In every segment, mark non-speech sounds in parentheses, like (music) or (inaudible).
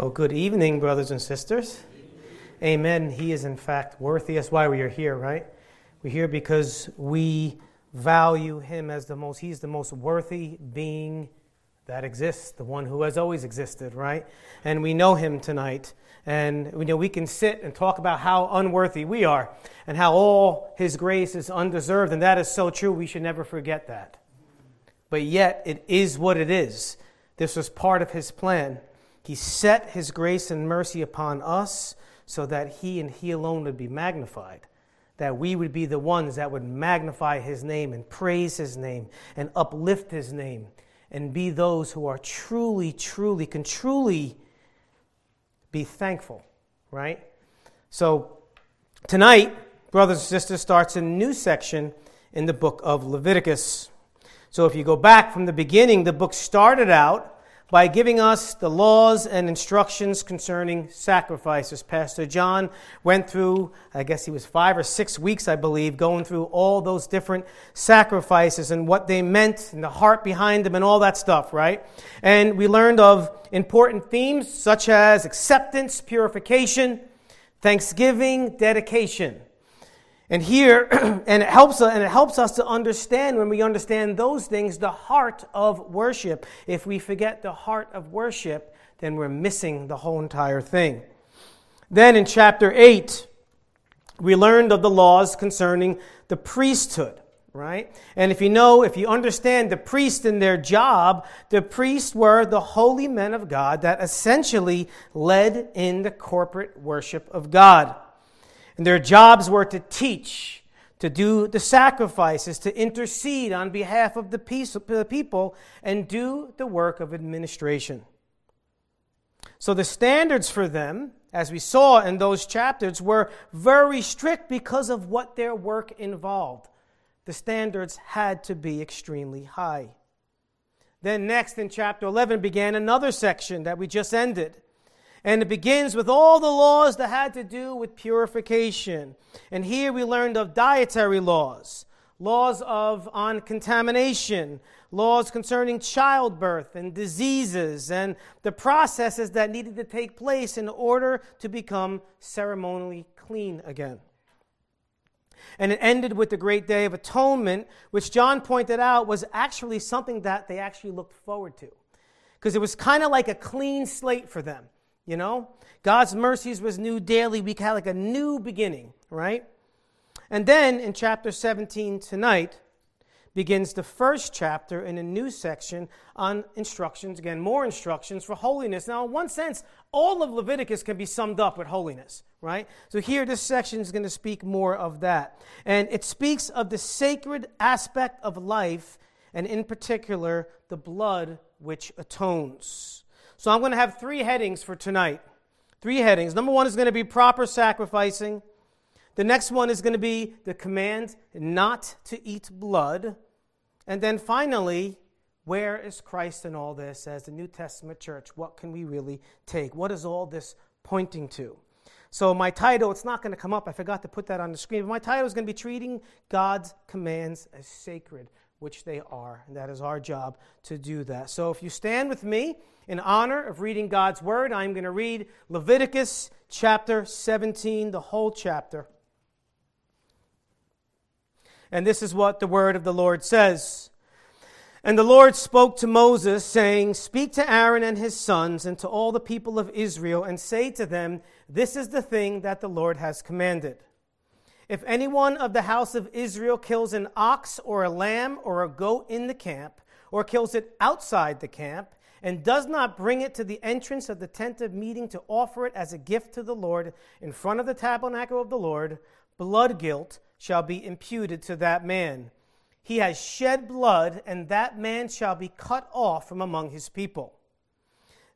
Well, good evening, brothers and sisters. Amen. He is, in fact, worthy. That's why we are here, right? We're here because we value him as the most, he's the most worthy being that exists, the one who has always existed, right? And we know him tonight. And we know, we can sit and talk about how unworthy we are and how all his grace is undeserved. And that is so true. We should never forget that. But yet, it is what it is. This was part of his plan. He set his grace and mercy upon us so that he and he alone would be magnified. That we would be the ones that would magnify his name and praise his name and uplift his name and be those who are truly, truly, can truly be thankful, right? So tonight, brothers and sisters, starts a new section in the book of Leviticus. So if you go back from the beginning, the book started out by giving us the laws and instructions concerning sacrifices. Pastor John went through, I guess he was five or six weeks, I believe, going through all those different sacrifices and what they meant and the heart behind them and all that stuff, right? And we learned of important themes such as acceptance, purification, thanksgiving, dedication. And here, (clears throat) and it helps uh, and it helps us to understand when we understand those things the heart of worship. If we forget the heart of worship, then we're missing the whole entire thing. Then in chapter 8, we learned of the laws concerning the priesthood, right? And if you know, if you understand the priest and their job, the priests were the holy men of God that essentially led in the corporate worship of God. And their jobs were to teach, to do the sacrifices, to intercede on behalf of the people, and do the work of administration. So the standards for them, as we saw in those chapters, were very strict because of what their work involved. The standards had to be extremely high. Then, next in chapter 11, began another section that we just ended. And it begins with all the laws that had to do with purification. And here we learned of dietary laws, laws of on contamination, laws concerning childbirth and diseases, and the processes that needed to take place in order to become ceremonially clean again. And it ended with the great day of atonement, which John pointed out was actually something that they actually looked forward to. Because it was kind of like a clean slate for them. You know, God's mercies was new daily. We had like a new beginning, right? And then in chapter 17 tonight begins the first chapter in a new section on instructions, again, more instructions for holiness. Now, in one sense, all of Leviticus can be summed up with holiness, right? So here, this section is going to speak more of that. And it speaks of the sacred aspect of life, and in particular, the blood which atones. So I'm going to have three headings for tonight. Three headings. Number one is going to be proper sacrificing. The next one is going to be the command not to eat blood. And then finally, where is Christ in all this as the New Testament church? What can we really take? What is all this pointing to? So, my title, it's not going to come up. I forgot to put that on the screen. But my title is going to be Treating God's Commands as Sacred, which they are. And that is our job to do that. So, if you stand with me, in honor of reading God's Word, I'm going to read Leviticus chapter 17, the whole chapter. And this is what the Word of the Lord says. And the Lord spoke to Moses, saying, Speak to Aaron and his sons and to all the people of Israel, and say to them, This is the thing that the Lord has commanded. If anyone of the house of Israel kills an ox or a lamb or a goat in the camp, or kills it outside the camp, and does not bring it to the entrance of the tent of meeting to offer it as a gift to the Lord in front of the tabernacle of the Lord, blood guilt shall be imputed to that man. He has shed blood, and that man shall be cut off from among his people.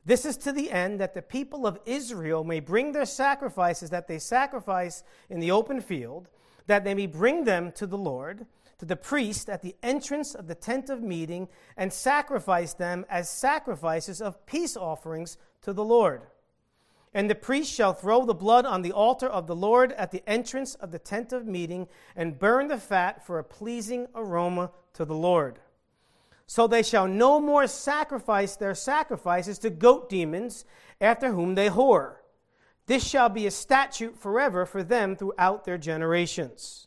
This is to the end that the people of Israel may bring their sacrifices that they sacrifice in the open field, that they may bring them to the Lord to the priest at the entrance of the tent of meeting and sacrifice them as sacrifices of peace offerings to the Lord. And the priest shall throw the blood on the altar of the Lord at the entrance of the tent of meeting and burn the fat for a pleasing aroma to the Lord. So they shall no more sacrifice their sacrifices to goat demons after whom they whore. This shall be a statute forever for them throughout their generations.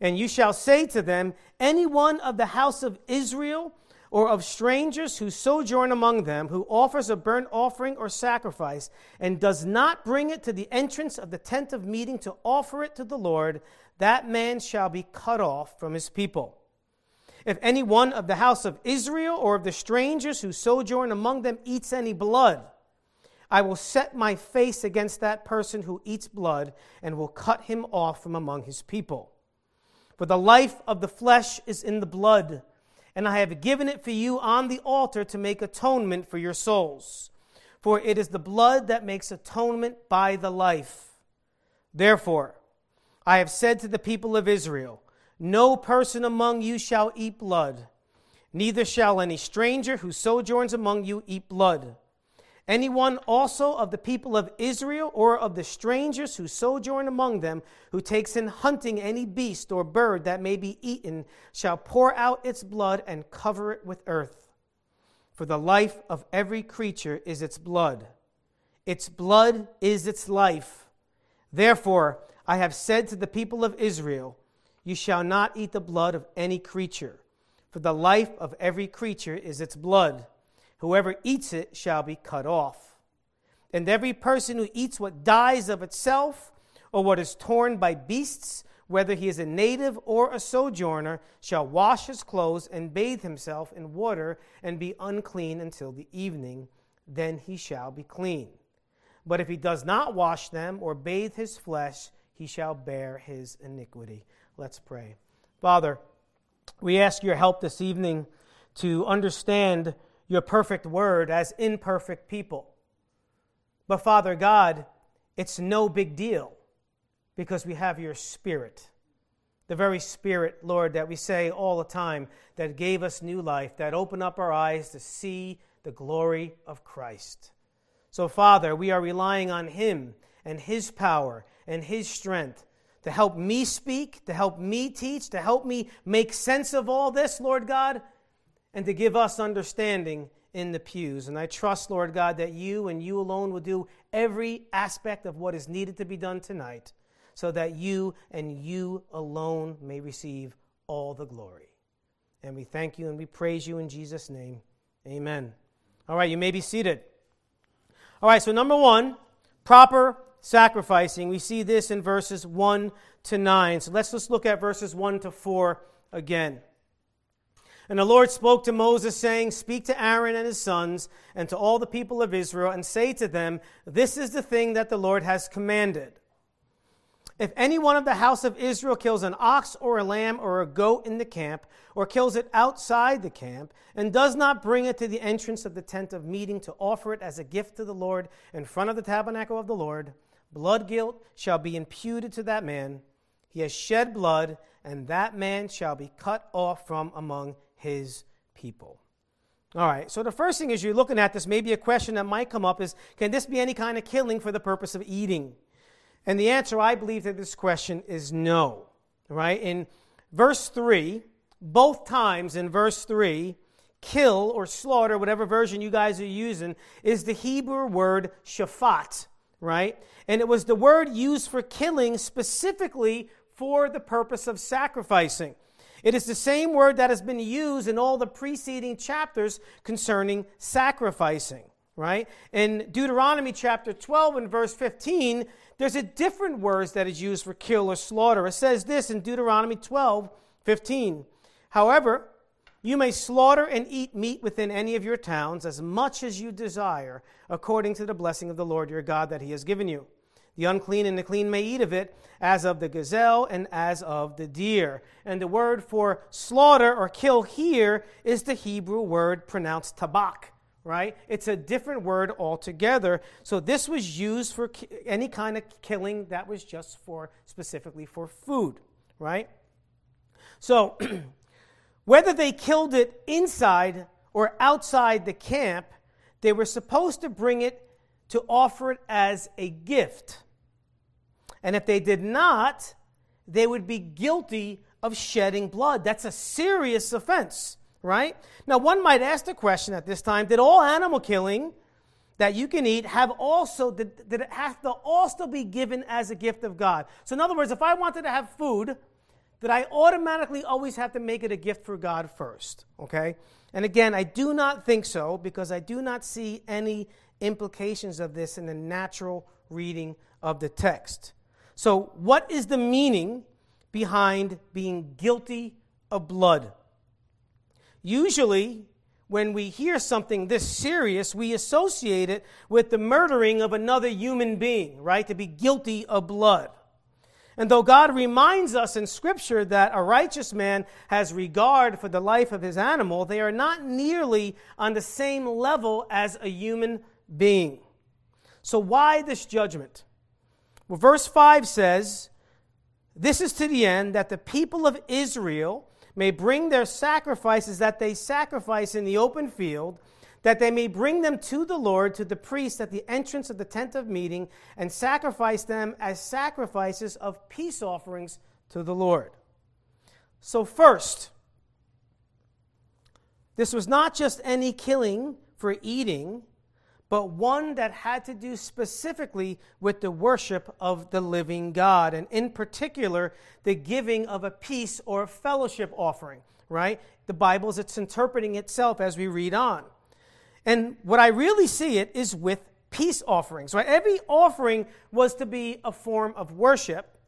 And you shall say to them, Any one of the house of Israel or of strangers who sojourn among them, who offers a burnt offering or sacrifice, and does not bring it to the entrance of the tent of meeting to offer it to the Lord, that man shall be cut off from his people. If any one of the house of Israel or of the strangers who sojourn among them eats any blood, I will set my face against that person who eats blood and will cut him off from among his people. For the life of the flesh is in the blood, and I have given it for you on the altar to make atonement for your souls. For it is the blood that makes atonement by the life. Therefore, I have said to the people of Israel, no person among you shall eat blood, neither shall any stranger who sojourns among you eat blood. Anyone also of the people of Israel or of the strangers who sojourn among them, who takes in hunting any beast or bird that may be eaten, shall pour out its blood and cover it with earth. For the life of every creature is its blood. Its blood is its life. Therefore, I have said to the people of Israel, you shall not eat the blood of any creature, for the life of every creature is its blood. Whoever eats it shall be cut off. And every person who eats what dies of itself, or what is torn by beasts, whether he is a native or a sojourner, shall wash his clothes and bathe himself in water and be unclean until the evening. Then he shall be clean. But if he does not wash them or bathe his flesh, he shall bear his iniquity. Let's pray. Father, we ask your help this evening to understand your perfect word as imperfect people. But Father God, it's no big deal because we have your spirit. The very spirit, Lord, that we say all the time that gave us new life, that opened up our eyes to see the glory of Christ. So, Father, we are relying on Him and His power and His strength to help me speak, to help me teach, to help me make sense of all this, Lord God, and to give us understanding in the pews. And I trust, Lord God, that you and you alone will do every aspect of what is needed to be done tonight so that you and you alone may receive all the glory. And we thank you and we praise you in Jesus' name. Amen. All right, you may be seated. All right, so number one, proper sacrificing. We see this in verses 1 to 9. So let's just look at verses 1 to 4 again. And the Lord spoke to Moses, saying, Speak to Aaron and his sons, and to all the people of Israel, and say to them, This is the thing that the Lord has commanded. If any one of the house of Israel kills an ox or a lamb or a goat in the camp, or kills it outside the camp, and does not bring it to the entrance of the tent of meeting to offer it as a gift to the Lord in front of the tabernacle of the Lord, blood guilt shall be imputed to that man. He has shed blood, and that man shall be cut off from among his people. All right, so the first thing is you're looking at this, maybe a question that might come up is can this be any kind of killing for the purpose of eating? And the answer, I believe, to this question is no. Right? In verse 3, both times in verse 3, kill or slaughter, whatever version you guys are using, is the Hebrew word shachat right? And it was the word used for killing specifically for the purpose of sacrificing. It is the same word that has been used in all the preceding chapters concerning sacrificing, right? In Deuteronomy chapter 12 and verse 15, there's a different word that is used for kill or slaughter. It says this in Deuteronomy 12, 15. However, you may slaughter and eat meat within any of your towns as much as you desire, according to the blessing of the Lord your God that he has given you. The unclean and the clean may eat of it, as of the gazelle and as of the deer. And the word for slaughter or kill here is the Hebrew word pronounced tabak, right? It's a different word altogether. So this was used for any kind of killing that was just for specifically for food, right? So (clears throat) Whether they killed it inside or outside the camp, they were supposed to bring it to offer it as a gift. And if they did not, they would be guilty of shedding blood. That's a serious offense, right? Now, one might ask the question at this time did all animal killing that you can eat have also, did, did it have to also be given as a gift of God? So, in other words, if I wanted to have food, did I automatically always have to make it a gift for God first? Okay? And again, I do not think so because I do not see any implications of this in the natural reading of the text. So, what is the meaning behind being guilty of blood? Usually, when we hear something this serious, we associate it with the murdering of another human being, right? To be guilty of blood. And though God reminds us in Scripture that a righteous man has regard for the life of his animal, they are not nearly on the same level as a human being. So, why this judgment? Well, verse 5 says, This is to the end that the people of Israel may bring their sacrifices that they sacrifice in the open field, that they may bring them to the Lord, to the priest at the entrance of the tent of meeting, and sacrifice them as sacrifices of peace offerings to the Lord. So, first, this was not just any killing for eating, but one that had to do specifically with the worship of the living God, and in particular, the giving of a peace or a fellowship offering, right? The Bible is it's interpreting itself as we read on. And what I really see it is with peace offerings, right? Every offering was to be a form of worship,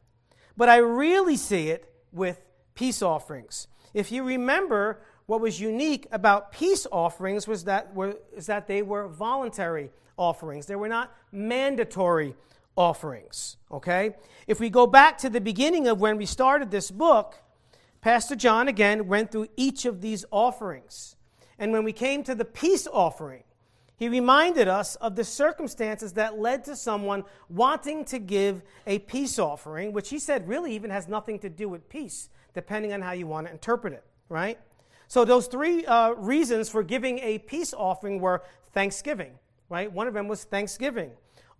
but I really see it with peace offerings. If you remember, what was unique about peace offerings was that, were, is that they were voluntary offerings. They were not mandatory offerings. Okay? If we go back to the beginning of when we started this book, Pastor John again went through each of these offerings. And when we came to the peace offering, he reminded us of the circumstances that led to someone wanting to give a peace offering, which he said really even has nothing to do with peace, depending on how you want to interpret it, right? So those three uh, reasons for giving a peace offering were thanksgiving, right? One of them was thanksgiving.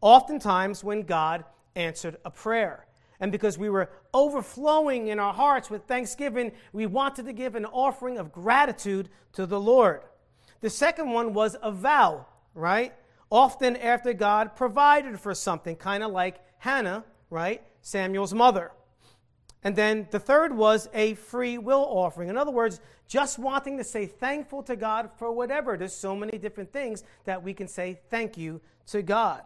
Oftentimes when God answered a prayer. And because we were overflowing in our hearts with thanksgiving, we wanted to give an offering of gratitude to the Lord. The second one was a vow, right? Often after God provided for something, kind of like Hannah, right? Samuel's mother. And then the third was a free will offering. In other words, just wanting to say thankful to God for whatever. There's so many different things that we can say thank you to God.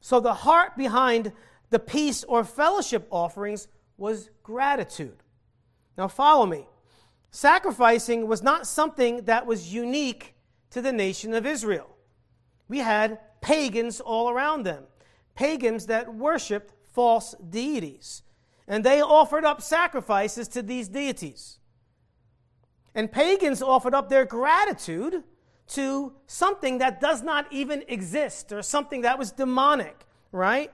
So the heart behind the peace or fellowship offerings was gratitude. Now, follow me. Sacrificing was not something that was unique to the nation of Israel. We had pagans all around them, pagans that worshiped false deities and they offered up sacrifices to these deities. And pagans offered up their gratitude to something that does not even exist or something that was demonic, right?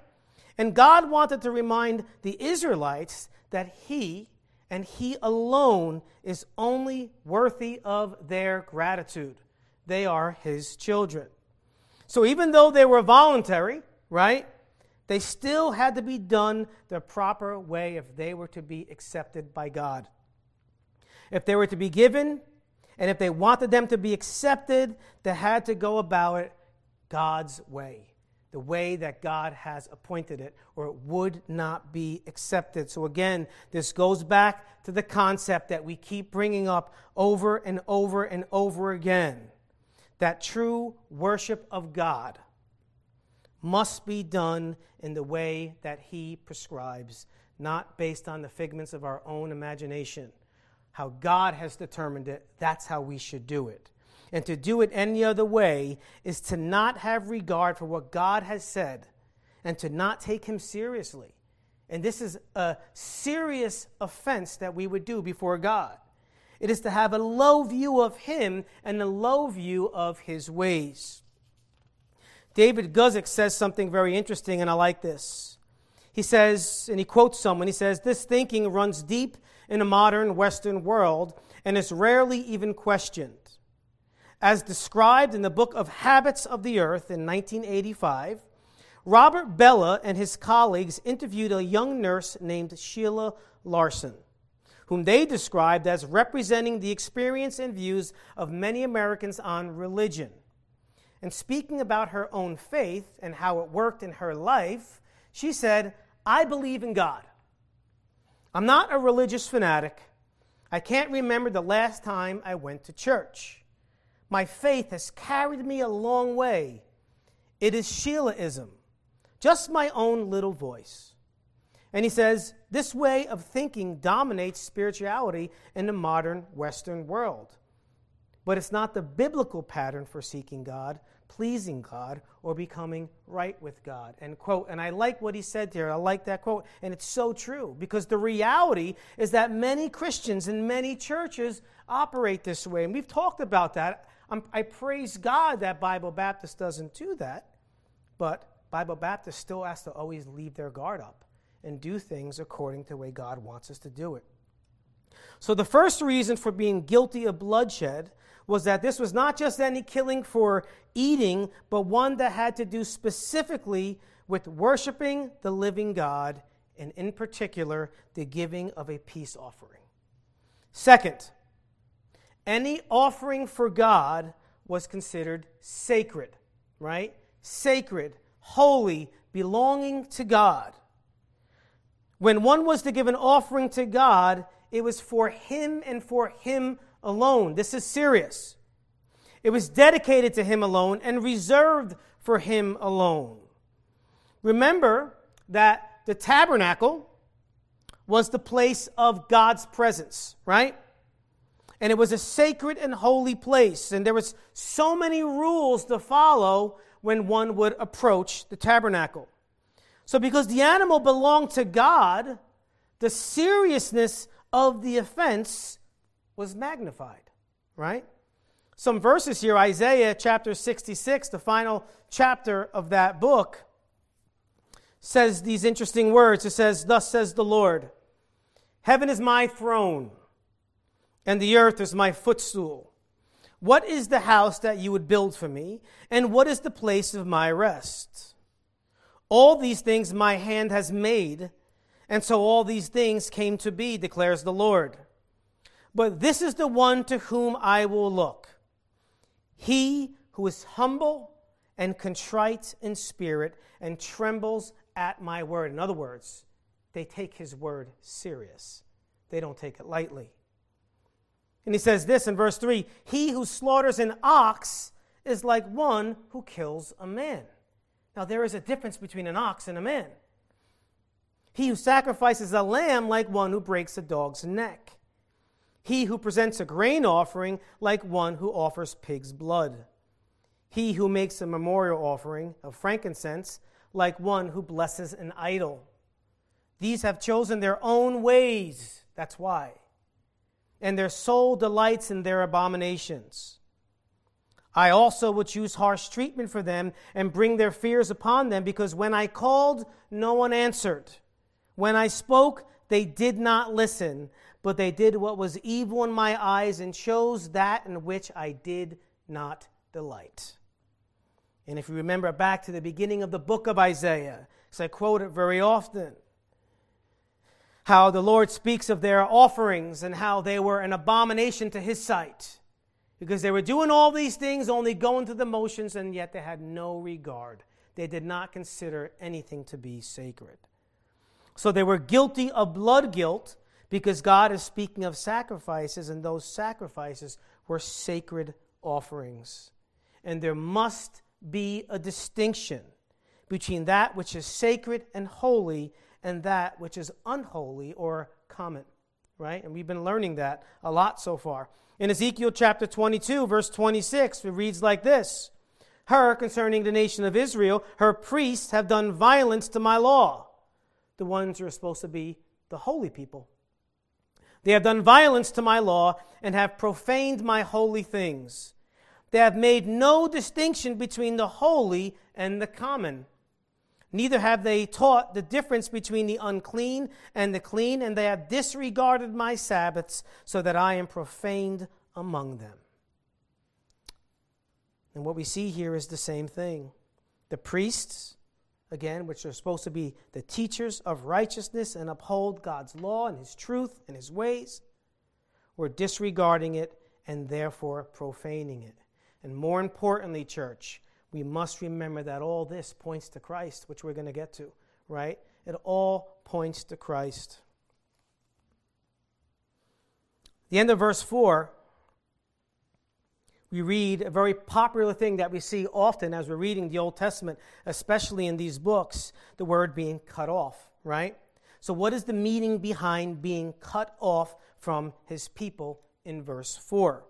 And God wanted to remind the Israelites that He and He alone is only worthy of their gratitude. They are His children. So even though they were voluntary, right? They still had to be done the proper way if they were to be accepted by God. If they were to be given, and if they wanted them to be accepted, they had to go about it God's way, the way that God has appointed it, or it would not be accepted. So, again, this goes back to the concept that we keep bringing up over and over and over again that true worship of God must be done in the way that He prescribes, not based on the figments of our own imagination. How God has determined it, that's how we should do it. And to do it any other way is to not have regard for what God has said and to not take Him seriously. And this is a serious offense that we would do before God. It is to have a low view of Him and a low view of His ways. David Guzik says something very interesting, and I like this. He says, and he quotes someone, he says, This thinking runs deep in a modern Western world and is rarely even questioned. As described in the book of Habits of the Heart in 1985, Robert Bellah and his colleagues interviewed a young nurse named Sheila Larson, whom they described as representing the experience and views of many Americans on religion. And speaking about her own faith and how it worked in her life, she said, I believe in God. I'm not a religious fanatic. I can't remember the last time I went to church. My faith has carried me a long way. It is Sheilaism, just my own little voice. And he says, this way of thinking dominates spirituality in the modern Western world. But it's not the biblical pattern for seeking God, pleasing God, or becoming right with God. End quote. And I like what he said there. I like that quote. And it's so true because the reality is that many Christians in many churches operate this way. And we've talked about that. I'm, i praise God that Bible Baptist doesn't do that. But Bible Baptist still has to always leave their guard up and do things according to the way God wants us to do it. So, the first reason for being guilty of bloodshed was that this was not just any killing for eating, but one that had to do specifically with worshiping the living God, and in particular, the giving of a peace offering. Second, any offering for God was considered sacred, right? Sacred, holy, belonging to God. When one was to give an offering to God, it was for Him and for Him alone. This is serious. It was dedicated to Him alone and reserved for Him alone. Remember that the tabernacle was the place of God's presence, right? And it was a sacred and holy place. And there was so many rules to follow when one would approach the tabernacle. So, because the animal belonged to God, the seriousness of the offense was magnified, right? Some verses here, Isaiah chapter 66, the final chapter of that book, says these interesting words. It says, Thus says the Lord, Heaven is my throne, and the earth is my footstool. What is the house that you would build for me, and what is the place of my rest? All these things my hand has made, and so all these things came to be, declares the Lord. But this is the one to whom I will look he who is humble and contrite in spirit and trembles at my word. In other words, they take his word serious, they don't take it lightly. And he says this in verse 3 He who slaughters an ox is like one who kills a man. Now, there is a difference between an ox and a man. He who sacrifices a lamb like one who breaks a dog's neck he who presents a grain offering like one who offers pig's blood. He who makes a memorial offering of frankincense like one who blesses an idol. These have chosen their own ways, that's why. And their soul delights in their abominations. I also will choose harsh treatment for them and bring their fears upon them, because when I called, no one answered. When I spoke, they did not listen but they did what was evil in my eyes and chose that in which I did not delight. And if you remember back to the beginning of the book of Isaiah, because I quote it very often, how the Lord speaks of their offerings and how they were an abomination to his sight. Because they were doing all these things, only going through the motions, and yet they had no regard. They did not consider anything to be sacred. So they were guilty of blood guilt because God is speaking of sacrifices, and those sacrifices were sacred offerings. And there must be a distinction between that which is sacred and holy and that which is unholy or common, right? And we've been learning that a lot so far. In Ezekiel chapter 22, verse 26, it reads like this Her, concerning the nation of Israel, her priests have done violence to my law. The ones who are supposed to be the holy people. They have done violence to my law and have profaned my holy things. They have made no distinction between the holy and the common. Neither have they taught the difference between the unclean and the clean, and they have disregarded my Sabbaths, so that I am profaned among them. And what we see here is the same thing. The priests again, which are supposed to be the teachers of righteousness and uphold God's law and His truth and His ways. were disregarding it and therefore profaning it. And more importantly, church, we must remember that all this points to Christ, which we're going to get to, right? It all points to Christ. The end of verse 4, we read a very popular thing that we see often as we're reading the Old Testament, especially in these books, the word being cut off, right? So, what is the meaning behind being cut off from his people in verse 4?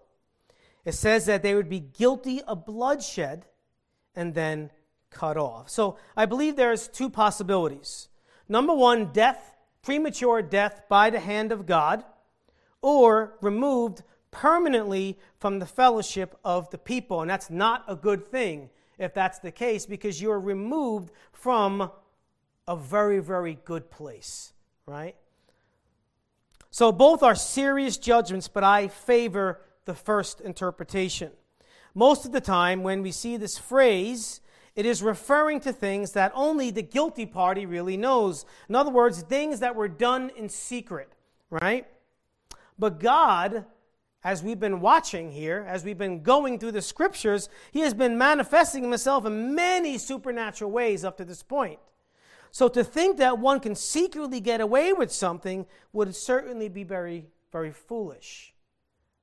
It says that they would be guilty of bloodshed and then cut off. So, I believe there's two possibilities. Number one, death, premature death by the hand of God, or removed permanently from the fellowship of the people. And that's not a good thing if that's the case, because you're removed from a very, very good place, right? So both are serious judgments, but I favor the first interpretation. Most of the time, when we see this phrase, it is referring to things that only the guilty party really knows. In other words, things that were done in secret, right? But God, as we've been watching here, as we've been going through the scriptures, He has been manifesting Himself in many supernatural ways up to this point. So to think that one can secretly get away with something would certainly be very, very foolish.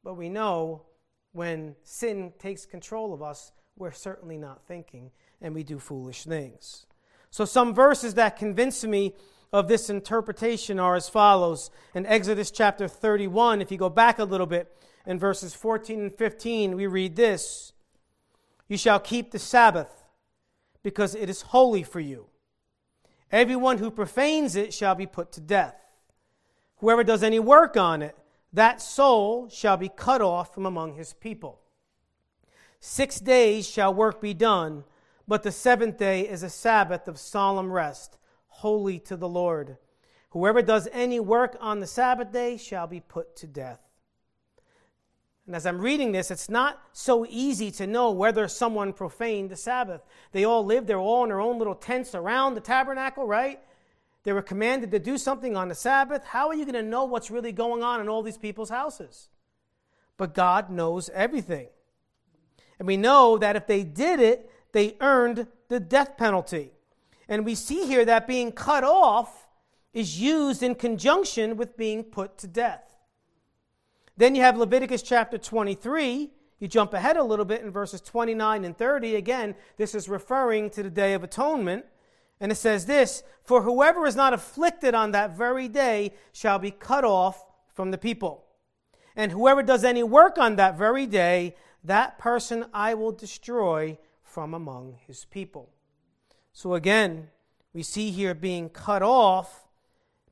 But we know when sin takes control of us, we're certainly not thinking and we do foolish things. So, some verses that convince me of this interpretation are as follows. In Exodus chapter 31, if you go back a little bit, in verses 14 and 15, we read this You shall keep the Sabbath, because it is holy for you. Everyone who profanes it shall be put to death. Whoever does any work on it, that soul shall be cut off from among his people. Six days shall work be done, but the seventh day is a Sabbath of solemn rest, holy to the Lord. Whoever does any work on the Sabbath day shall be put to death. And as I'm reading this, it's not so easy to know whether someone profaned the Sabbath. They all lived, they're all in their own little tents around the tabernacle, right? They were commanded to do something on the Sabbath. How are you going to know what's really going on in all these people's houses? But God knows everything. And we know that if they did it, they earned the death penalty. And we see here that being cut off is used in conjunction with being put to death. Then you have Leviticus chapter 23. You jump ahead a little bit in verses 29 and 30. Again, this is referring to the Day of Atonement. And it says this For whoever is not afflicted on that very day shall be cut off from the people. And whoever does any work on that very day, that person I will destroy from among his people. So again, we see here being cut off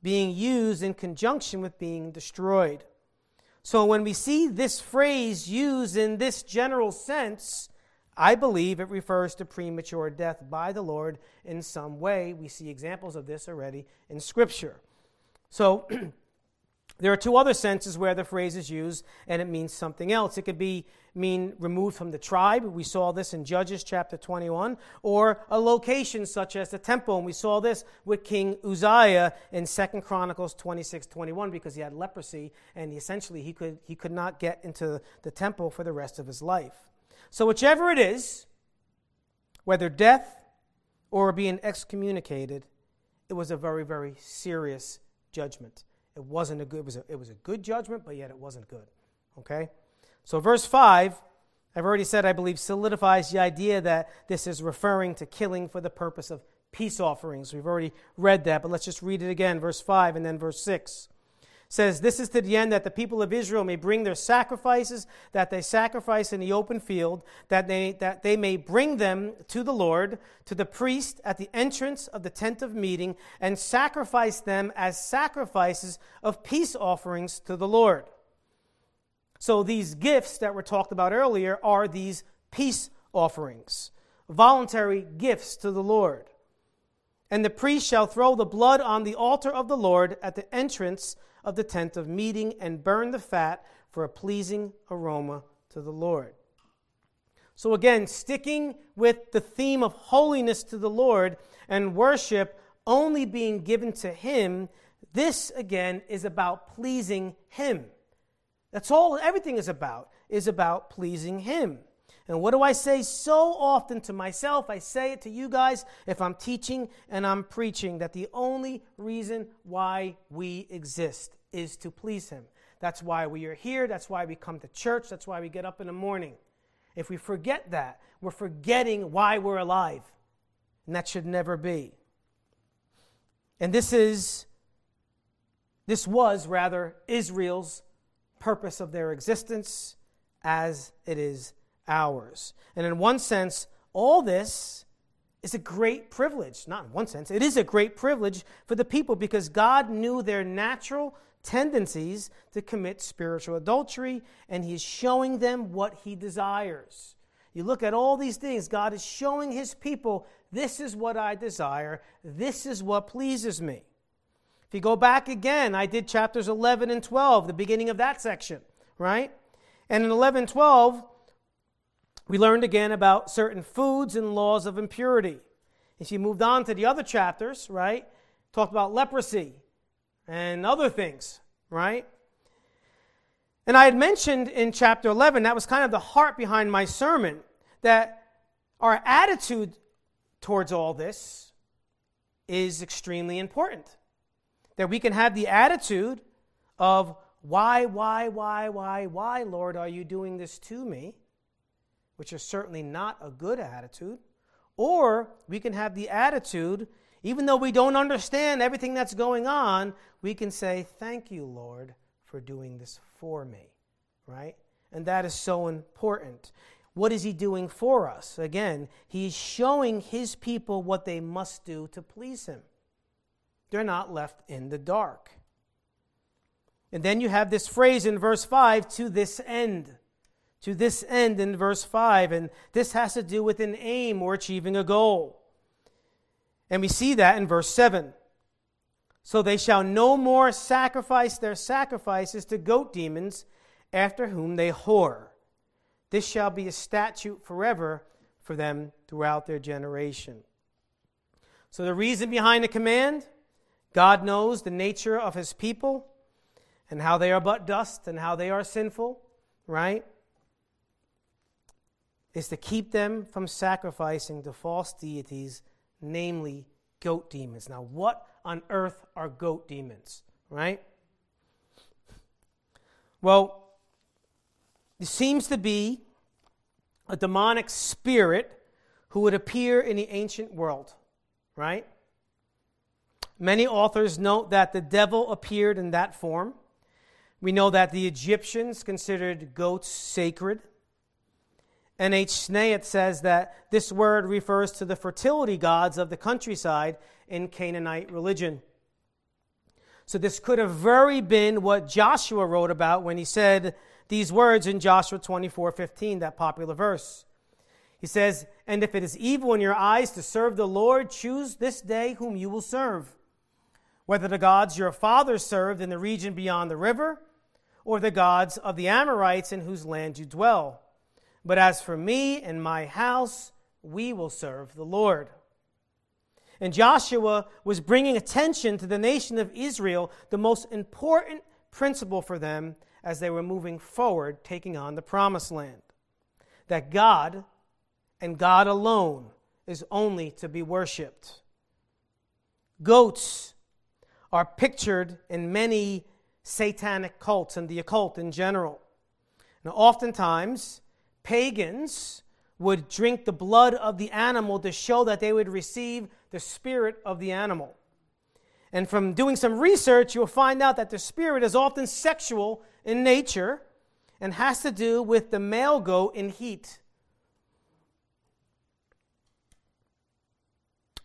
being used in conjunction with being destroyed. So when we see this phrase used in this general sense, I believe it refers to premature death by the Lord in some way. We see examples of this already in Scripture. So (clears throat) there are two other senses where the phrase is used and it means something else. It could be mean removed from the tribe. We saw this in Judges chapter 21, or a location such as the temple. And we saw this with King Uzziah in 2 Chronicles 26, 21, because he had leprosy and essentially he could, he could not get into the temple for the rest of his life. So, whichever it is, whether death or being excommunicated, it was a very, very serious judgment. It wasn't a good, it was a, it was a good judgment, but yet it wasn't good. Okay? So, verse 5, I've already said, I believe, solidifies the idea that this is referring to killing for the purpose of peace offerings. We've already read that, but let's just read it again. Verse 5 and then verse 6 says, This is to the end that the people of Israel may bring their sacrifices that they sacrifice in the open field, that they, that they may bring them to the Lord, to the priest at the entrance of the tent of meeting, and sacrifice them as sacrifices of peace offerings to the Lord. So these gifts that were talked about earlier are these peace offerings, voluntary gifts to the Lord. And the priest shall throw the blood on the altar of the Lord at the entrance of the tent of meeting and burn the fat for a pleasing aroma to the Lord. So, again, sticking with the theme of holiness to the Lord and worship only being given to Him, this again is about pleasing Him. That's all everything is about, is about pleasing Him. And what do I say so often to myself? I say it to you guys if I'm teaching and I'm preaching that the only reason why we exist is to please Him. That's why we are here. That's why we come to church. That's why we get up in the morning. If we forget that, we're forgetting why we're alive. And that should never be. And this is, this was rather Israel's purpose of their existence as it is ours. And in one sense, all this is a great privilege. Not in one sense, it is a great privilege for the people because God knew their natural tendencies to commit spiritual adultery, and He is showing them what He desires. You look at all these things, God is showing His people this is what I desire, this is what pleases me. If you go back again, I did chapters 11 and 12, the beginning of that section, right? And in 11 12, we learned again about certain foods and laws of impurity. If you moved on to the other chapters, right, talked about leprosy and other things, right? And I had mentioned in chapter 11, that was kind of the heart behind my sermon, that our attitude towards all this is extremely important. That we can have the attitude of, why, why, why, why, why, Lord, are you doing this to me? Which is certainly not a good attitude. Or we can have the attitude, even though we don't understand everything that's going on, we can say, Thank you, Lord, for doing this for me, right? And that is so important. What is he doing for us? Again, he's showing his people what they must do to please him. They're not left in the dark. And then you have this phrase in verse 5 to this end to this end in verse 5, and this has to do with an aim or achieving a goal. And we see that in verse 7. So they shall no more sacrifice their sacrifices to goat demons after whom they whore. This shall be a statute forever for them throughout their generation. So the reason behind the command God knows the nature of his people and how they are but dust and how they are sinful, right? Is to keep them from sacrificing to false deities, namely goat demons. Now, what on earth are goat demons, right? Well, there seems to be a demonic spirit who would appear in the ancient world, right? Many authors note that the devil appeared in that form. We know that the Egyptians considered goats sacred. N.H. Snaith says that this word refers to the fertility gods of the countryside in Canaanite religion. So this could have very been what Joshua wrote about when he said these words in Joshua 24 15, that popular verse. He says, And if it is evil in your eyes to serve the Lord, choose this day whom you will serve. Whether the gods your fathers served in the region beyond the river, or the gods of the Amorites in whose land you dwell. But as for me and my house, we will serve the Lord. And Joshua was bringing attention to the nation of Israel, the most important principle for them as they were moving forward, taking on the promised land. That God and God alone is only to be worshiped. Goats are pictured in many satanic cults and the occult in general. Now, oftentimes, pagans would drink the blood of the animal to show that they would receive the spirit of the animal. And from doing some research, you'll find out that the spirit is often sexual in nature and has to do with the male goat in heat.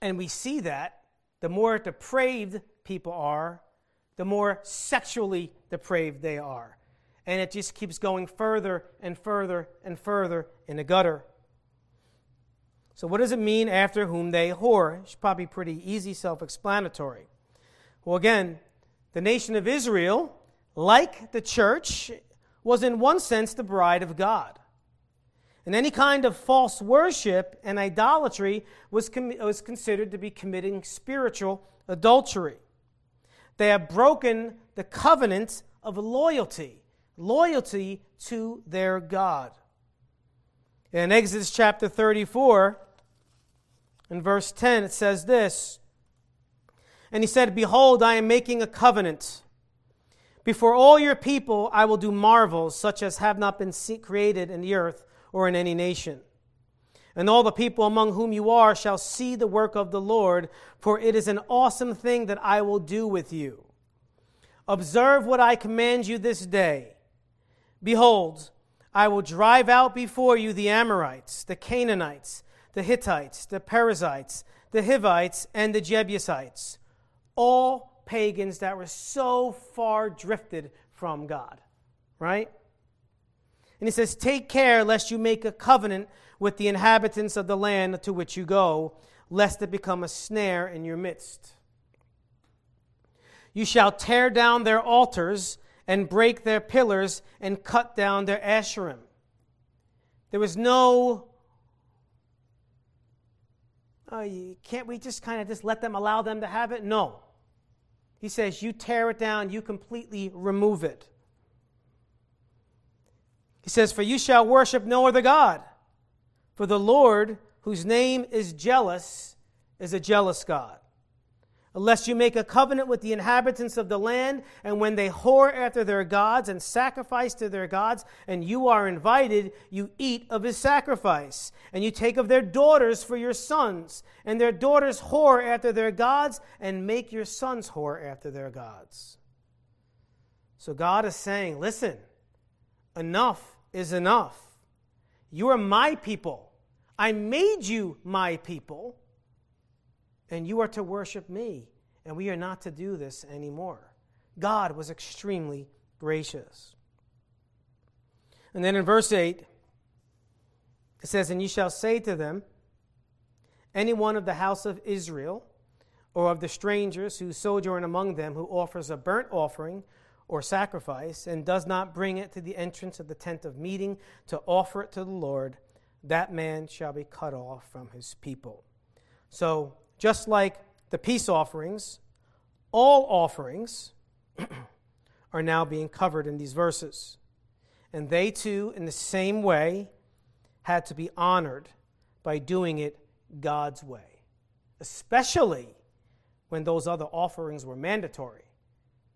And we see that the more depraved people are, the more sexually depraved they are and it just keeps going further and further and further in the gutter. So, what does it mean after whom they whore? It's probably pretty easy, self explanatory. Well, again, the nation of Israel, like the church, was in one sense the bride of God. And any kind of false worship and idolatry was, com- was considered to be committing spiritual adultery. They have broken the covenant of loyalty loyalty to their God. In Exodus chapter 34, in verse 10, it says this And he said, Behold, I am making a covenant. Before all your people, I will do marvels such as have not been created in the earth or in any nation. And all the people among whom you are shall see the work of the Lord, for it is an awesome thing that I will do with you. Observe what I command you this day. Behold, I will drive out before you the Amorites, the Canaanites, the Hittites, the Perizzites, the Hivites, and the Jebusites, all pagans that were so far drifted from God. Right? And he says, Take care lest you make a covenant with the inhabitants of the land to which you go, lest it become a snare in your midst. You shall tear down their altars and break their pillars and cut down their asherim. There was no, oh, can't we just kind of just let them allow them to have it? No. He says, you tear it down, you completely remove it. He says, For you shall worship no other God, for the Lord, whose name is jealous, is a jealous God unless you make a covenant with the inhabitants of the land, and when they whore after their gods and sacrifice to their gods, and you are invited, you eat of his sacrifice, and you take of their daughters for your sons, and their daughters whore after their gods, and make your sons whore after their gods. So God is saying, listen, enough is enough. You are my people. I made you my people and you are to worship me, and we are not to do this anymore. God was extremely gracious. And then in verse 8, it says, And ye shall say to them, Any one of the house of Israel, or of the strangers who sojourn among them, who offers a burnt offering or sacrifice, and does not bring it to the entrance of the tent of meeting to offer it to the Lord, that man shall be cut off from his people. So just like the peace offerings, all offerings (clears throat) are now being covered in these verses. And they too, in the same way, had to be honored by doing it God's way, especially when those other offerings were mandatory.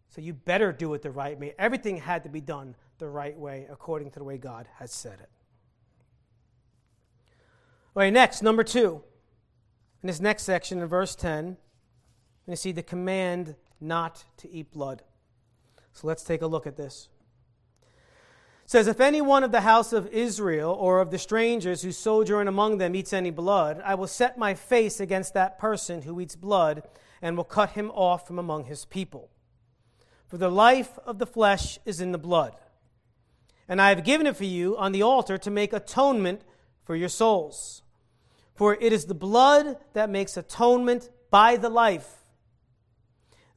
So you better do it the right way. Everything had to be done the right way according to the way God has said it. All right, next, number two in this next section, in verse 10, you see the command not to eat blood. So let's take a look at this. It says, If any one of the house of Israel or of the strangers who sojourn among them eats any blood, I will set my face against that person who eats blood and will cut him off from among his people. For the life of the flesh is in the blood. And I have given it for you on the altar to make atonement for your souls. For it is the blood that makes atonement by the life.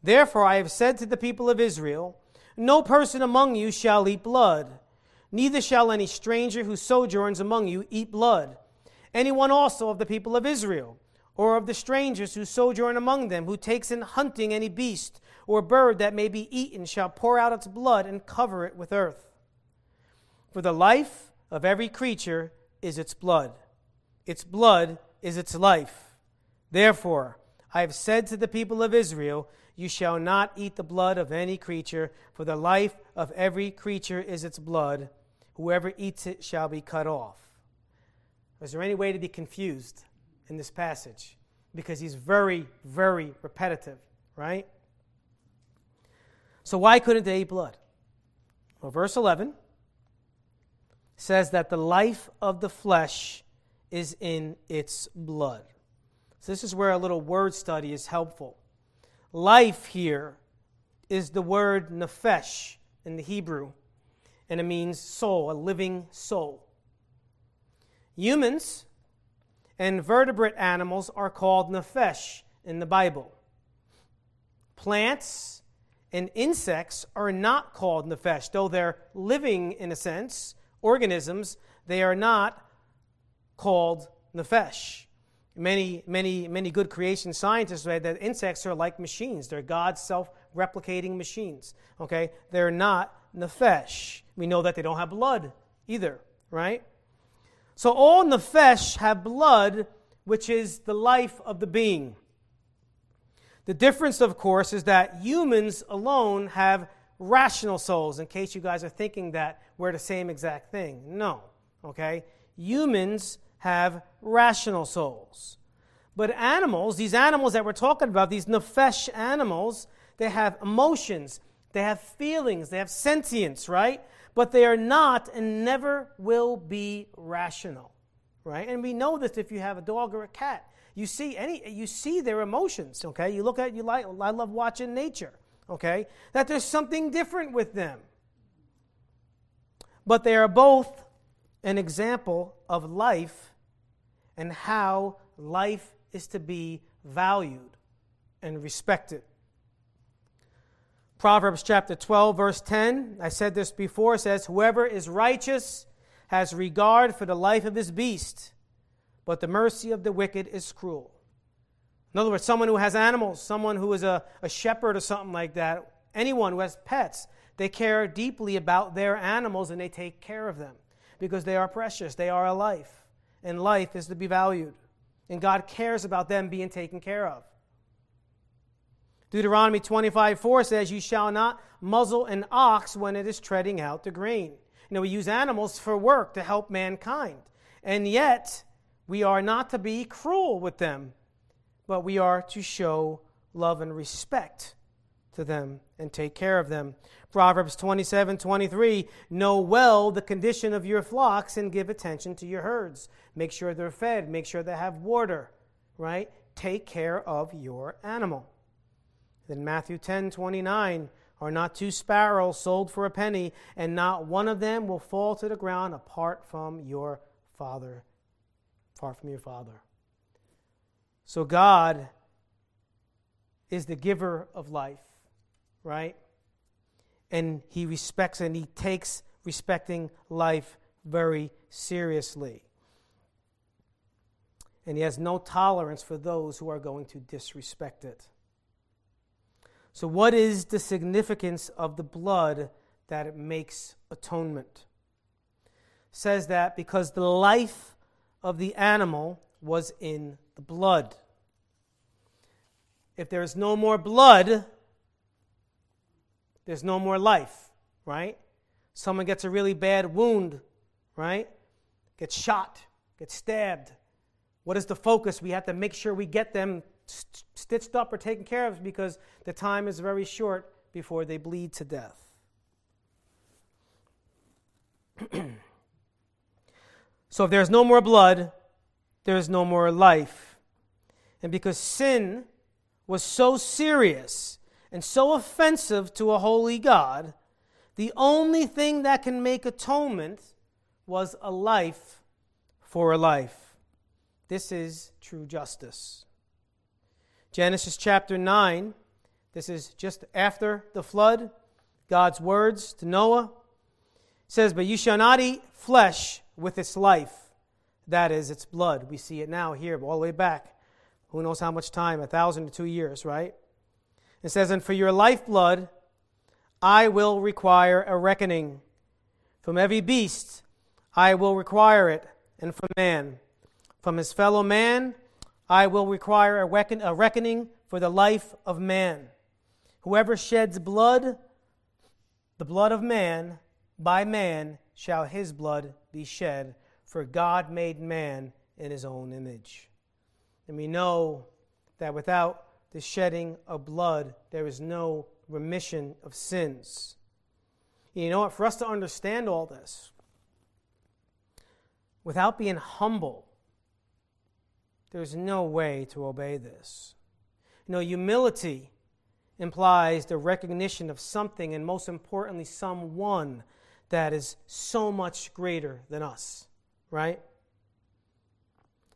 Therefore, I have said to the people of Israel No person among you shall eat blood, neither shall any stranger who sojourns among you eat blood. Anyone also of the people of Israel, or of the strangers who sojourn among them, who takes in hunting any beast or bird that may be eaten, shall pour out its blood and cover it with earth. For the life of every creature is its blood its blood is its life. Therefore, I have said to the people of Israel, You shall not eat the blood of any creature, for the life of every creature is its blood. Whoever eats it shall be cut off. Is there any way to be confused in this passage? Because he's very, very repetitive, right? So, why couldn't they eat blood? Well, verse 11 says that the life of the flesh is in its blood. So, this is where a little word study is helpful. Life here is the word nephesh in the Hebrew, and it means soul, a living soul. Humans and vertebrate animals are called nephesh in the Bible. Plants and insects are not called nephesh, though they're living in a sense, organisms, they are not called Nefesh. Many, many, many good creation scientists say that insects are like machines. They're God's self replicating machines. Okay? They're not Nefesh. We know that they don't have blood either, right? So all nefesh have blood, which is the life of the being. The difference, of course, is that humans alone have rational souls, in case you guys are thinking that we're the same exact thing. No, okay? Humans have rational souls. But animals, these animals that we're talking about, these nefesh animals, they have emotions, they have feelings, they have sentience, right? But they are not and never will be rational, right? And we know this if you have a dog or a cat. You see any you see their emotions, okay? You look at you like I love watching nature, okay? That there's something different with them. But they are both an example of life and how life is to be valued and respected. Proverbs chapter 12, verse 10, I said this before, says, Whoever is righteous has regard for the life of his beast, but the mercy of the wicked is cruel. In other words, someone who has animals, someone who is a, a shepherd or something like that, anyone who has pets, they care deeply about their animals and they take care of them because they are precious, they are a life, and life is to be valued. And God cares about them being taken care of. Deuteronomy 25 4 says, You shall not muzzle an ox when it is treading out the grain. You know, we use animals for work to help mankind. And yet, we are not to be cruel with them, but we are to show love and respect to them and take care of them. Proverbs 27 23 Know well the condition of your flocks and give attention to your herds. Make sure they're fed, make sure they have water, right? Take care of your animal. Then Matthew 10 29, are not two sparrows sold for a penny, and not one of them will fall to the ground apart from your Father. Far from your Father. So God is the giver of life, right? And He respects and He takes respecting life very seriously. And He has no tolerance for those who are going to disrespect it. So, what is the significance of the blood that it makes atonement? says that because the life of the animal was in the blood. If there is no more blood, there's no more life, right? Someone gets a really bad wound, right? Gets shot, gets stabbed. What is the focus? We have to make sure we get them st- stitched up or taken care of because the time is very short before they bleed to death. (clears throat) so if there's no more blood, there's no more life. And because sin was so serious and so offensive to a holy God, the only thing that can make atonement was a life for a life. This is true justice. Genesis chapter 9, this is just after the flood, God's words to Noah says, But you shall not eat flesh with its life, that is, its blood. We see it now here, all the way back. Who knows how much time? A thousand to two years, right? It says, And for your lifeblood I will require a reckoning. From every beast I will require it, and from man. From his fellow man I will require a, reckon, a reckoning for the life of man. Whoever sheds blood, the blood of man, by man shall his blood be shed, for God made man in his own image. And we know that without the shedding of blood, there is no remission of sins. You know what? For us to understand all this, without being humble there's no way to obey this. You know, humility implies the recognition of something, and most importantly, someone that is so much greater than us, right?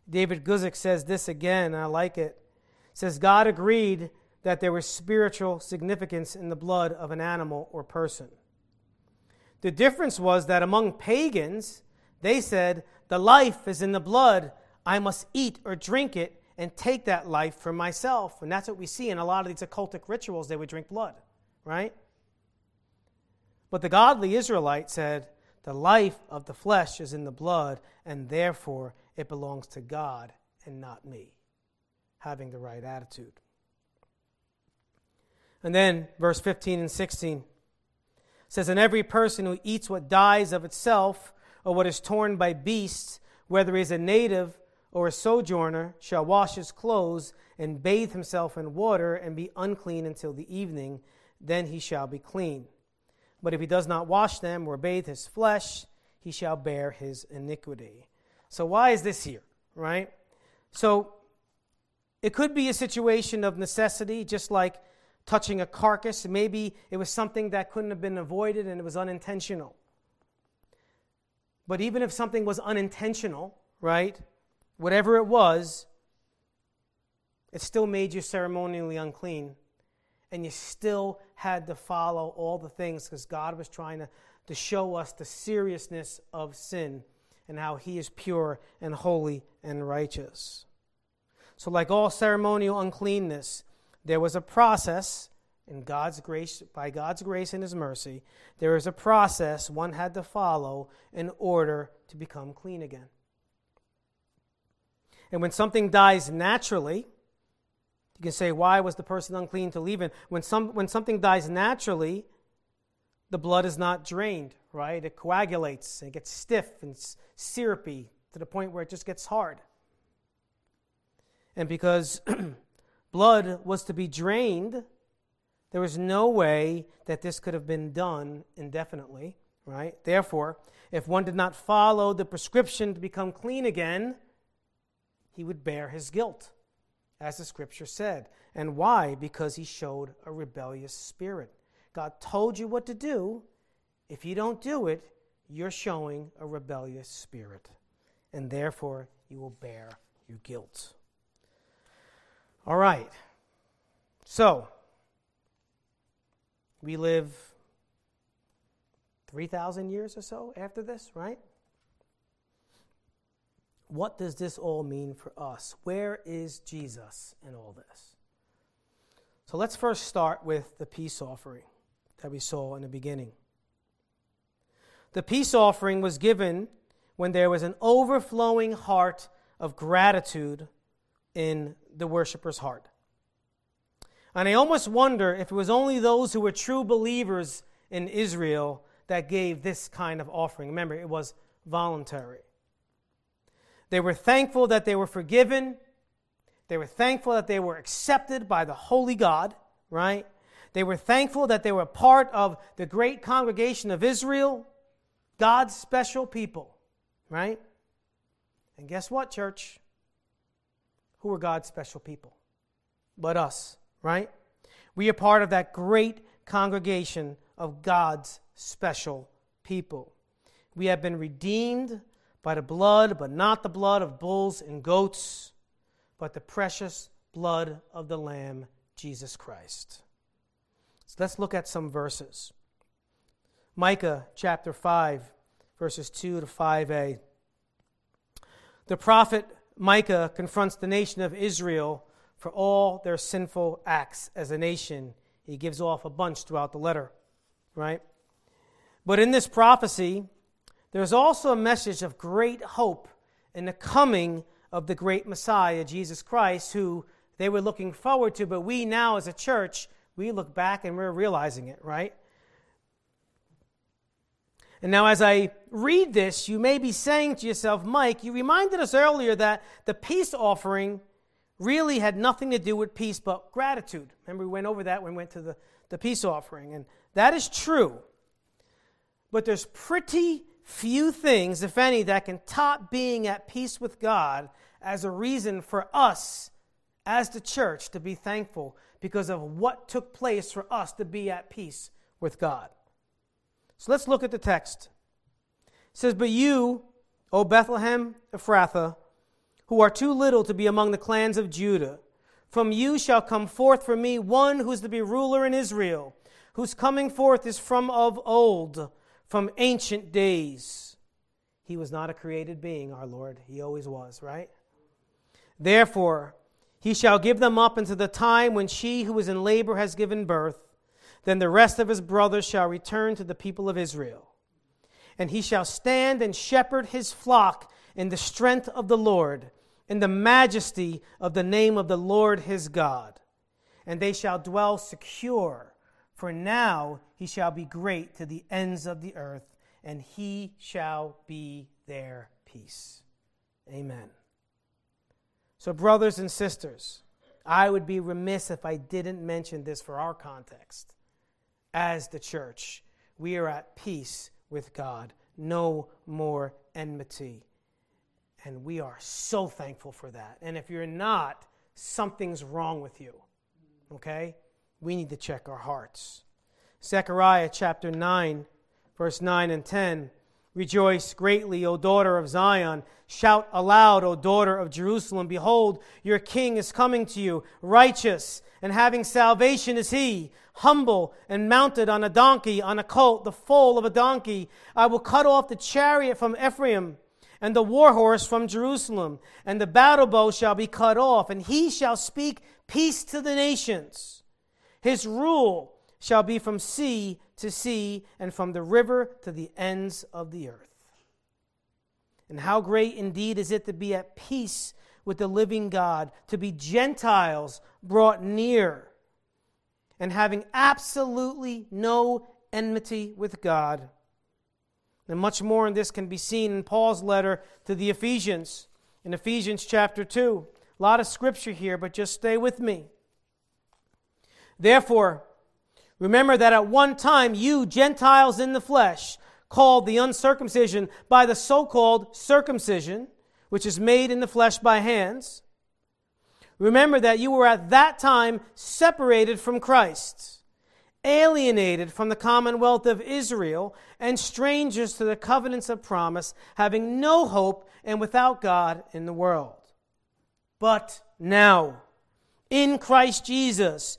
David Guzik says this again, and I like it. Says, God agreed that there was spiritual significance in the blood of an animal or person. The difference was that among pagans, they said, the life is in the blood I must eat or drink it and take that life for myself. And that's what we see in a lot of these occultic rituals. They would drink blood, right? But the godly Israelite said, The life of the flesh is in the blood, and therefore it belongs to God and not me. Having the right attitude. And then verse 15 and 16 says, And every person who eats what dies of itself, or what is torn by beasts, whether he is a native or a sojourner, shall wash his clothes and bathe himself in water and be unclean until the evening. Then he shall be clean. But if he does not wash them or bathe his flesh, he shall bear his iniquity. So, why is this here, right? So, it could be a situation of necessity, just like touching a carcass. Maybe it was something that couldn't have been avoided and it was unintentional. But even if something was unintentional, right, whatever it was, it still made you ceremonially unclean. And you still had to follow all the things because God was trying to, to show us the seriousness of sin and how He is pure and holy and righteous. So, like all ceremonial uncleanness, there was a process in God's grace, by God's grace and His mercy, there is a process one had to follow in order to become clean again. And when something dies naturally, you can say, why was the person unclean to leave it? When, some, when something dies naturally, the blood is not drained, right? It coagulates, it gets stiff and syrupy to the point where it just gets hard. And because (clears throat) blood was to be drained, there was no way that this could have been done indefinitely, right? Therefore, if one did not follow the prescription to become clean again, he would bear his guilt, as the scripture said. And why? Because he showed a rebellious spirit. God told you what to do. If you don't do it, you're showing a rebellious spirit. And therefore, you will bear your guilt. All right. So, we live 3,000 years or so after this, right? What does this all mean for us? Where is Jesus in all this? So let's first start with the peace offering that we saw in the beginning. The peace offering was given when there was an overflowing heart of gratitude in the worshiper's heart. And I almost wonder if it was only those who were true believers in Israel that gave this kind of offering. Remember, it was voluntary. They were thankful that they were forgiven. They were thankful that they were accepted by the holy God, right? They were thankful that they were part of the great congregation of Israel, God's special people, right? And guess what, church? Who are God's special people? But us right? We are part of that great congregation of God's special people. We have been redeemed by the blood, but not the blood of bulls and goats, but the precious blood of the Lamb, Jesus Christ. So let's look at some verses. Micah chapter 5, verses 2 to 5a. The prophet Micah confronts the nation of Israel for all their sinful acts as a nation. He gives off a bunch throughout the letter, right? But in this prophecy, there's also a message of great hope in the coming of the great Messiah, Jesus Christ, who they were looking forward to, but we now as a church, we look back and we're realizing it, right? And now, as I read this, you may be saying to yourself, Mike, you reminded us earlier that the peace offering really had nothing to do with peace but gratitude. Remember, we went over that when we went to the, the peace offering. And that is true. But there's pretty few things, if any, that can top being at peace with God as a reason for us as the church to be thankful because of what took place for us to be at peace with God. So let's look at the text. It says, But you, O Bethlehem Ephrathah, who are too little to be among the clans of Judah. From you shall come forth for me one who is to be ruler in Israel, whose coming forth is from of old, from ancient days. He was not a created being, our Lord. He always was, right? Therefore, he shall give them up unto the time when she who is in labor has given birth. Then the rest of his brothers shall return to the people of Israel. And he shall stand and shepherd his flock in the strength of the Lord, in the majesty of the name of the Lord his God. And they shall dwell secure, for now he shall be great to the ends of the earth, and he shall be their peace. Amen. So, brothers and sisters, I would be remiss if I didn't mention this for our context. As the church, we are at peace with God, no more enmity. And we are so thankful for that. And if you're not, something's wrong with you. Okay? We need to check our hearts. Zechariah chapter 9, verse 9 and 10 Rejoice greatly, O daughter of Zion. Shout aloud, O daughter of Jerusalem. Behold, your king is coming to you, righteous and having salvation is he, humble and mounted on a donkey, on a colt, the foal of a donkey. I will cut off the chariot from Ephraim and the war horse from Jerusalem, and the battle bow shall be cut off, and he shall speak peace to the nations. His rule shall be from sea to sea and from the river to the ends of the earth. And how great indeed is it to be at peace with the living God, to be Gentiles brought near, and having absolutely no enmity with God. And much more in this can be seen in Paul's letter to the Ephesians, in Ephesians chapter 2. A lot of scripture here, but just stay with me. Therefore, Remember that at one time you, Gentiles in the flesh, called the uncircumcision by the so called circumcision, which is made in the flesh by hands. Remember that you were at that time separated from Christ, alienated from the commonwealth of Israel, and strangers to the covenants of promise, having no hope and without God in the world. But now, in Christ Jesus,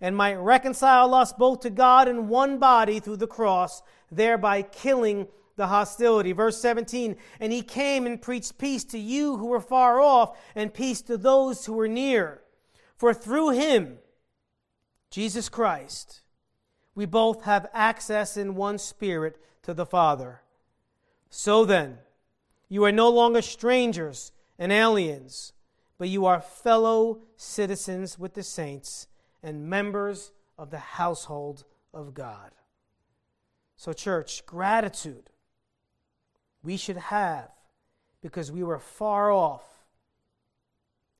and might reconcile us both to God in one body through the cross, thereby killing the hostility. Verse 17, and he came and preached peace to you who were far off, and peace to those who were near. For through him, Jesus Christ, we both have access in one spirit to the Father. So then, you are no longer strangers and aliens, but you are fellow citizens with the saints and members of the household of God. So, church, gratitude we should have because we were far off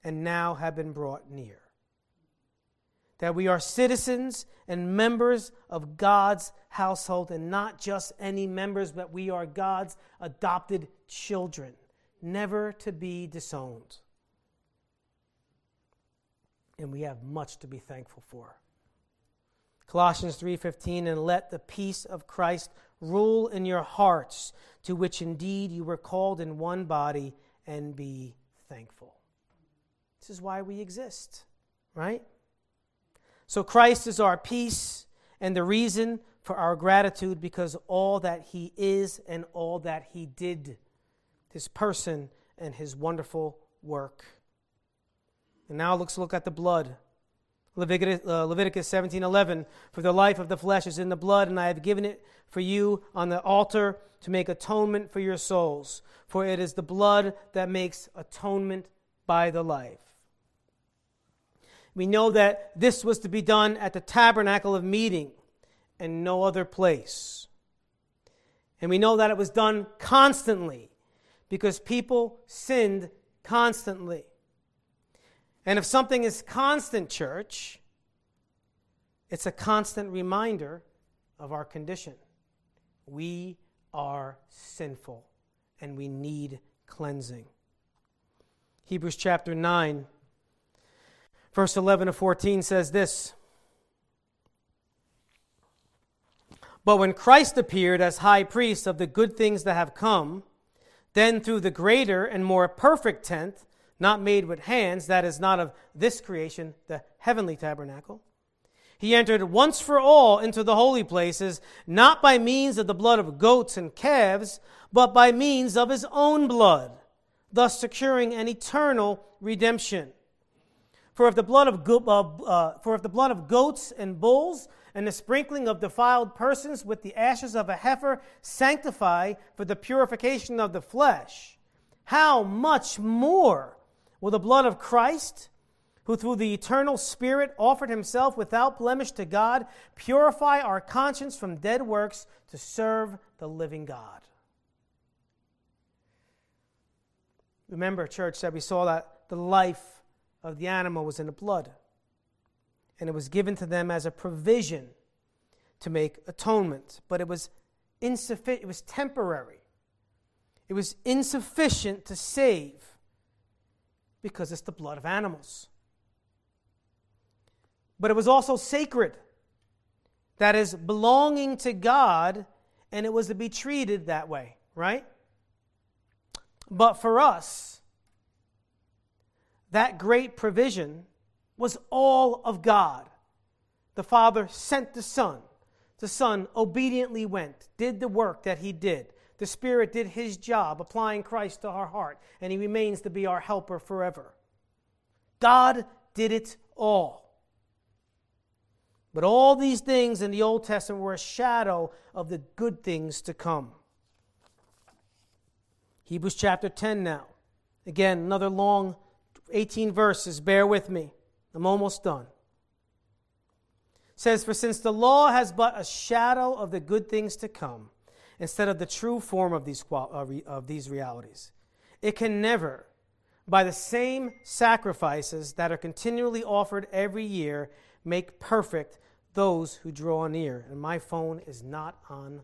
and now have been brought near. That we are citizens and members of God's household, and not just any members, but we are God's adopted children, never to be disowned and we have much to be thankful for. Colossians 3:15 and let the peace of Christ rule in your hearts to which indeed you were called in one body and be thankful. This is why we exist, right? So Christ is our peace and the reason for our gratitude because all that he is and all that he did his person and his wonderful work. And now let's look at the blood. Leviticus, uh, Leviticus 17:11 For the life of the flesh is in the blood and I have given it for you on the altar to make atonement for your souls for it is the blood that makes atonement by the life. We know that this was to be done at the tabernacle of meeting and no other place. And we know that it was done constantly because people sinned constantly. And if something is constant, church, it's a constant reminder of our condition. We are sinful and we need cleansing. Hebrews chapter 9, verse 11 to 14 says this But when Christ appeared as high priest of the good things that have come, then through the greater and more perfect tent, not made with hands, that is not of this creation, the heavenly tabernacle, he entered once for all into the holy places, not by means of the blood of goats and calves, but by means of his own blood, thus securing an eternal redemption. For if the blood of, go- uh, for if the blood of goats and bulls and the sprinkling of defiled persons with the ashes of a heifer sanctify for the purification of the flesh, how much more will the blood of Christ, who through the eternal Spirit offered himself without blemish to God, purify our conscience from dead works to serve the living God? Remember, church, that we saw that the life of the animal was in the blood and it was given to them as a provision to make atonement. But it was insufficient, it was temporary. It was insufficient to save because it's the blood of animals. But it was also sacred. That is belonging to God, and it was to be treated that way, right? But for us, that great provision was all of God. The Father sent the Son. The Son obediently went, did the work that He did. The Spirit did His job, applying Christ to our heart, and He remains to be our helper forever. God did it all. But all these things in the Old Testament were a shadow of the good things to come. Hebrews chapter 10 now. Again, another long 18 verses. Bear with me. I'm almost done. It says, For since the law has but a shadow of the good things to come, instead of the true form of these, of these realities, it can never, by the same sacrifices that are continually offered every year, make perfect those who draw near. And my phone is not on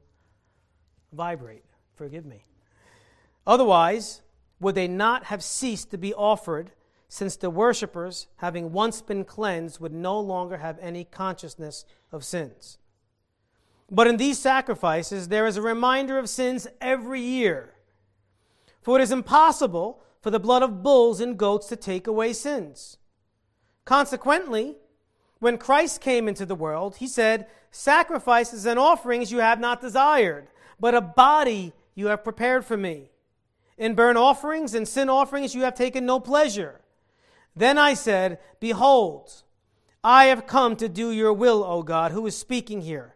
vibrate. Forgive me. Otherwise, would they not have ceased to be offered? since the worshippers, having once been cleansed, would no longer have any consciousness of sins. But in these sacrifices, there is a reminder of sins every year. For it is impossible for the blood of bulls and goats to take away sins. Consequently, when Christ came into the world, he said, Sacrifices and offerings you have not desired, but a body you have prepared for me. In burnt offerings and sin offerings you have taken no pleasure. Then I said, Behold, I have come to do your will, O God. Who is speaking here?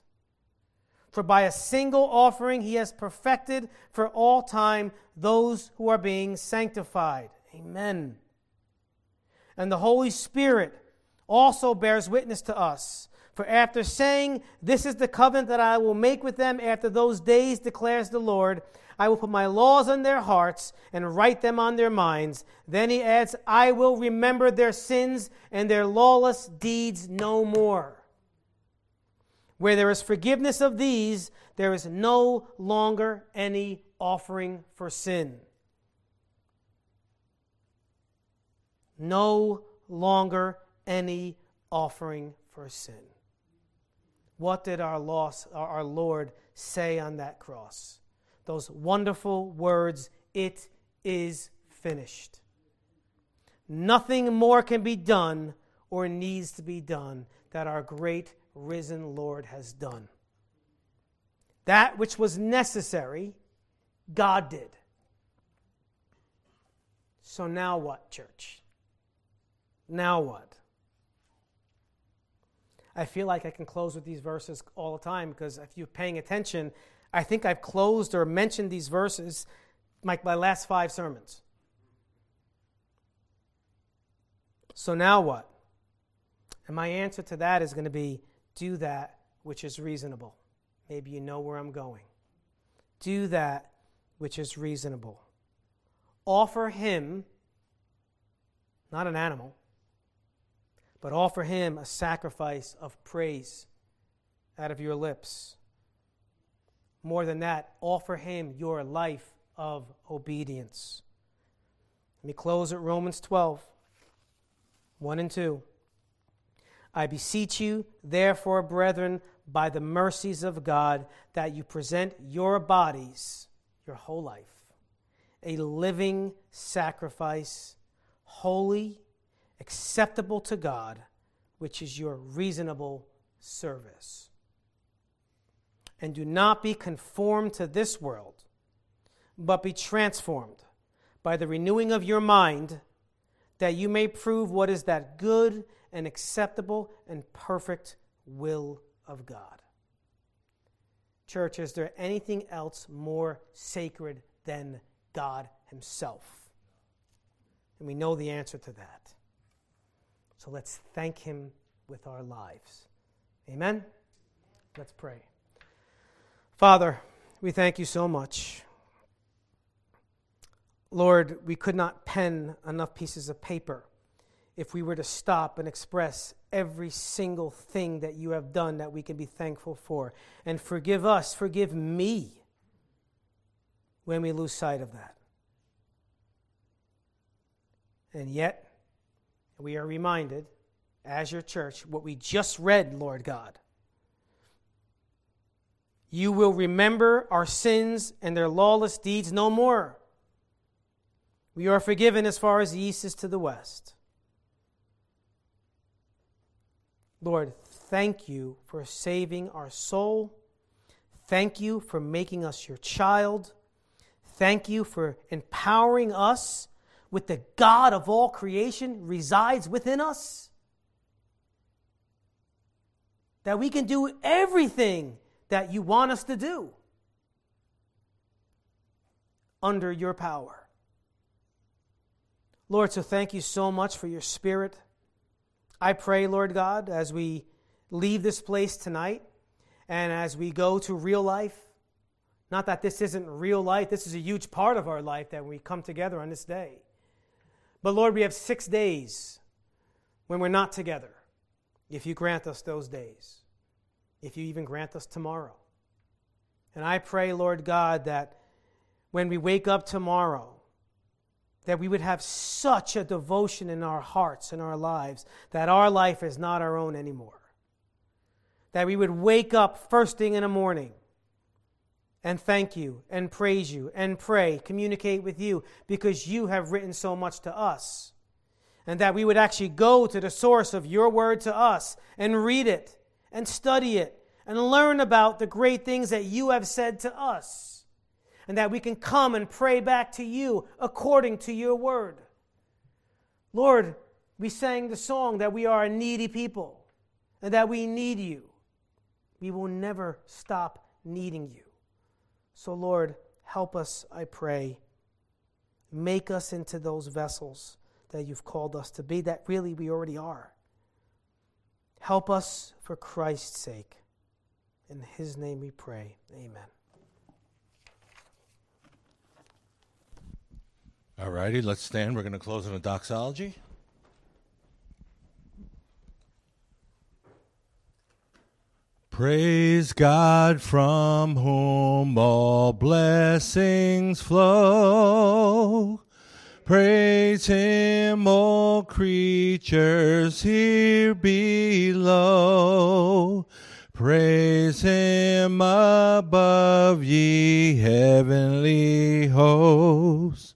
For by a single offering he has perfected for all time those who are being sanctified. Amen. And the Holy Spirit also bears witness to us. For after saying, This is the covenant that I will make with them after those days, declares the Lord, I will put my laws on their hearts and write them on their minds. Then he adds, I will remember their sins and their lawless deeds no more. Where there is forgiveness of these, there is no longer any offering for sin. No longer any offering for sin. What did our, loss, our Lord say on that cross? Those wonderful words, it is finished. Nothing more can be done or needs to be done that our great risen Lord has done. That which was necessary, God did. So now what, church? Now what? I feel like I can close with these verses all the time because if you're paying attention, I think I've closed or mentioned these verses like my last five sermons. So now what? And my answer to that is going to be do that which is reasonable. Maybe you know where I'm going. Do that which is reasonable. Offer him, not an animal, but offer him a sacrifice of praise out of your lips. More than that, offer him your life of obedience. Let me close at Romans 12, 1 and 2. I beseech you, therefore, brethren, by the mercies of God, that you present your bodies, your whole life, a living sacrifice, holy, acceptable to God, which is your reasonable service. And do not be conformed to this world, but be transformed by the renewing of your mind, that you may prove what is that good and acceptable and perfect will of God. Church, is there anything else more sacred than God Himself? And we know the answer to that. So let's thank Him with our lives. Amen? Let's pray. Father, we thank you so much. Lord, we could not pen enough pieces of paper if we were to stop and express every single thing that you have done that we can be thankful for. And forgive us, forgive me when we lose sight of that. And yet, we are reminded, as your church, what we just read, Lord God. You will remember our sins and their lawless deeds no more. We are forgiven as far as the east is to the west. Lord, thank you for saving our soul. Thank you for making us your child. Thank you for empowering us with the God of all creation resides within us. That we can do everything that you want us to do under your power. Lord, so thank you so much for your spirit. I pray, Lord God, as we leave this place tonight and as we go to real life, not that this isn't real life, this is a huge part of our life that we come together on this day. But Lord, we have six days when we're not together, if you grant us those days, if you even grant us tomorrow. And I pray, Lord God, that when we wake up tomorrow, that we would have such a devotion in our hearts and our lives that our life is not our own anymore. That we would wake up first thing in the morning and thank you and praise you and pray, communicate with you because you have written so much to us. And that we would actually go to the source of your word to us and read it and study it and learn about the great things that you have said to us and that we can come and pray back to you according to your word. Lord, we sang the song that we are a needy people and that we need you. We will never stop needing you. So, Lord, help us, I pray. Make us into those vessels that you've called us to be, that really we already are. Help us for Christ's sake. In his name we pray. Amen. All righty, let's stand. We're going to close in a doxology. Praise God from whom all blessings flow. Praise Him, all creatures here below. Praise Him above, ye heavenly hosts.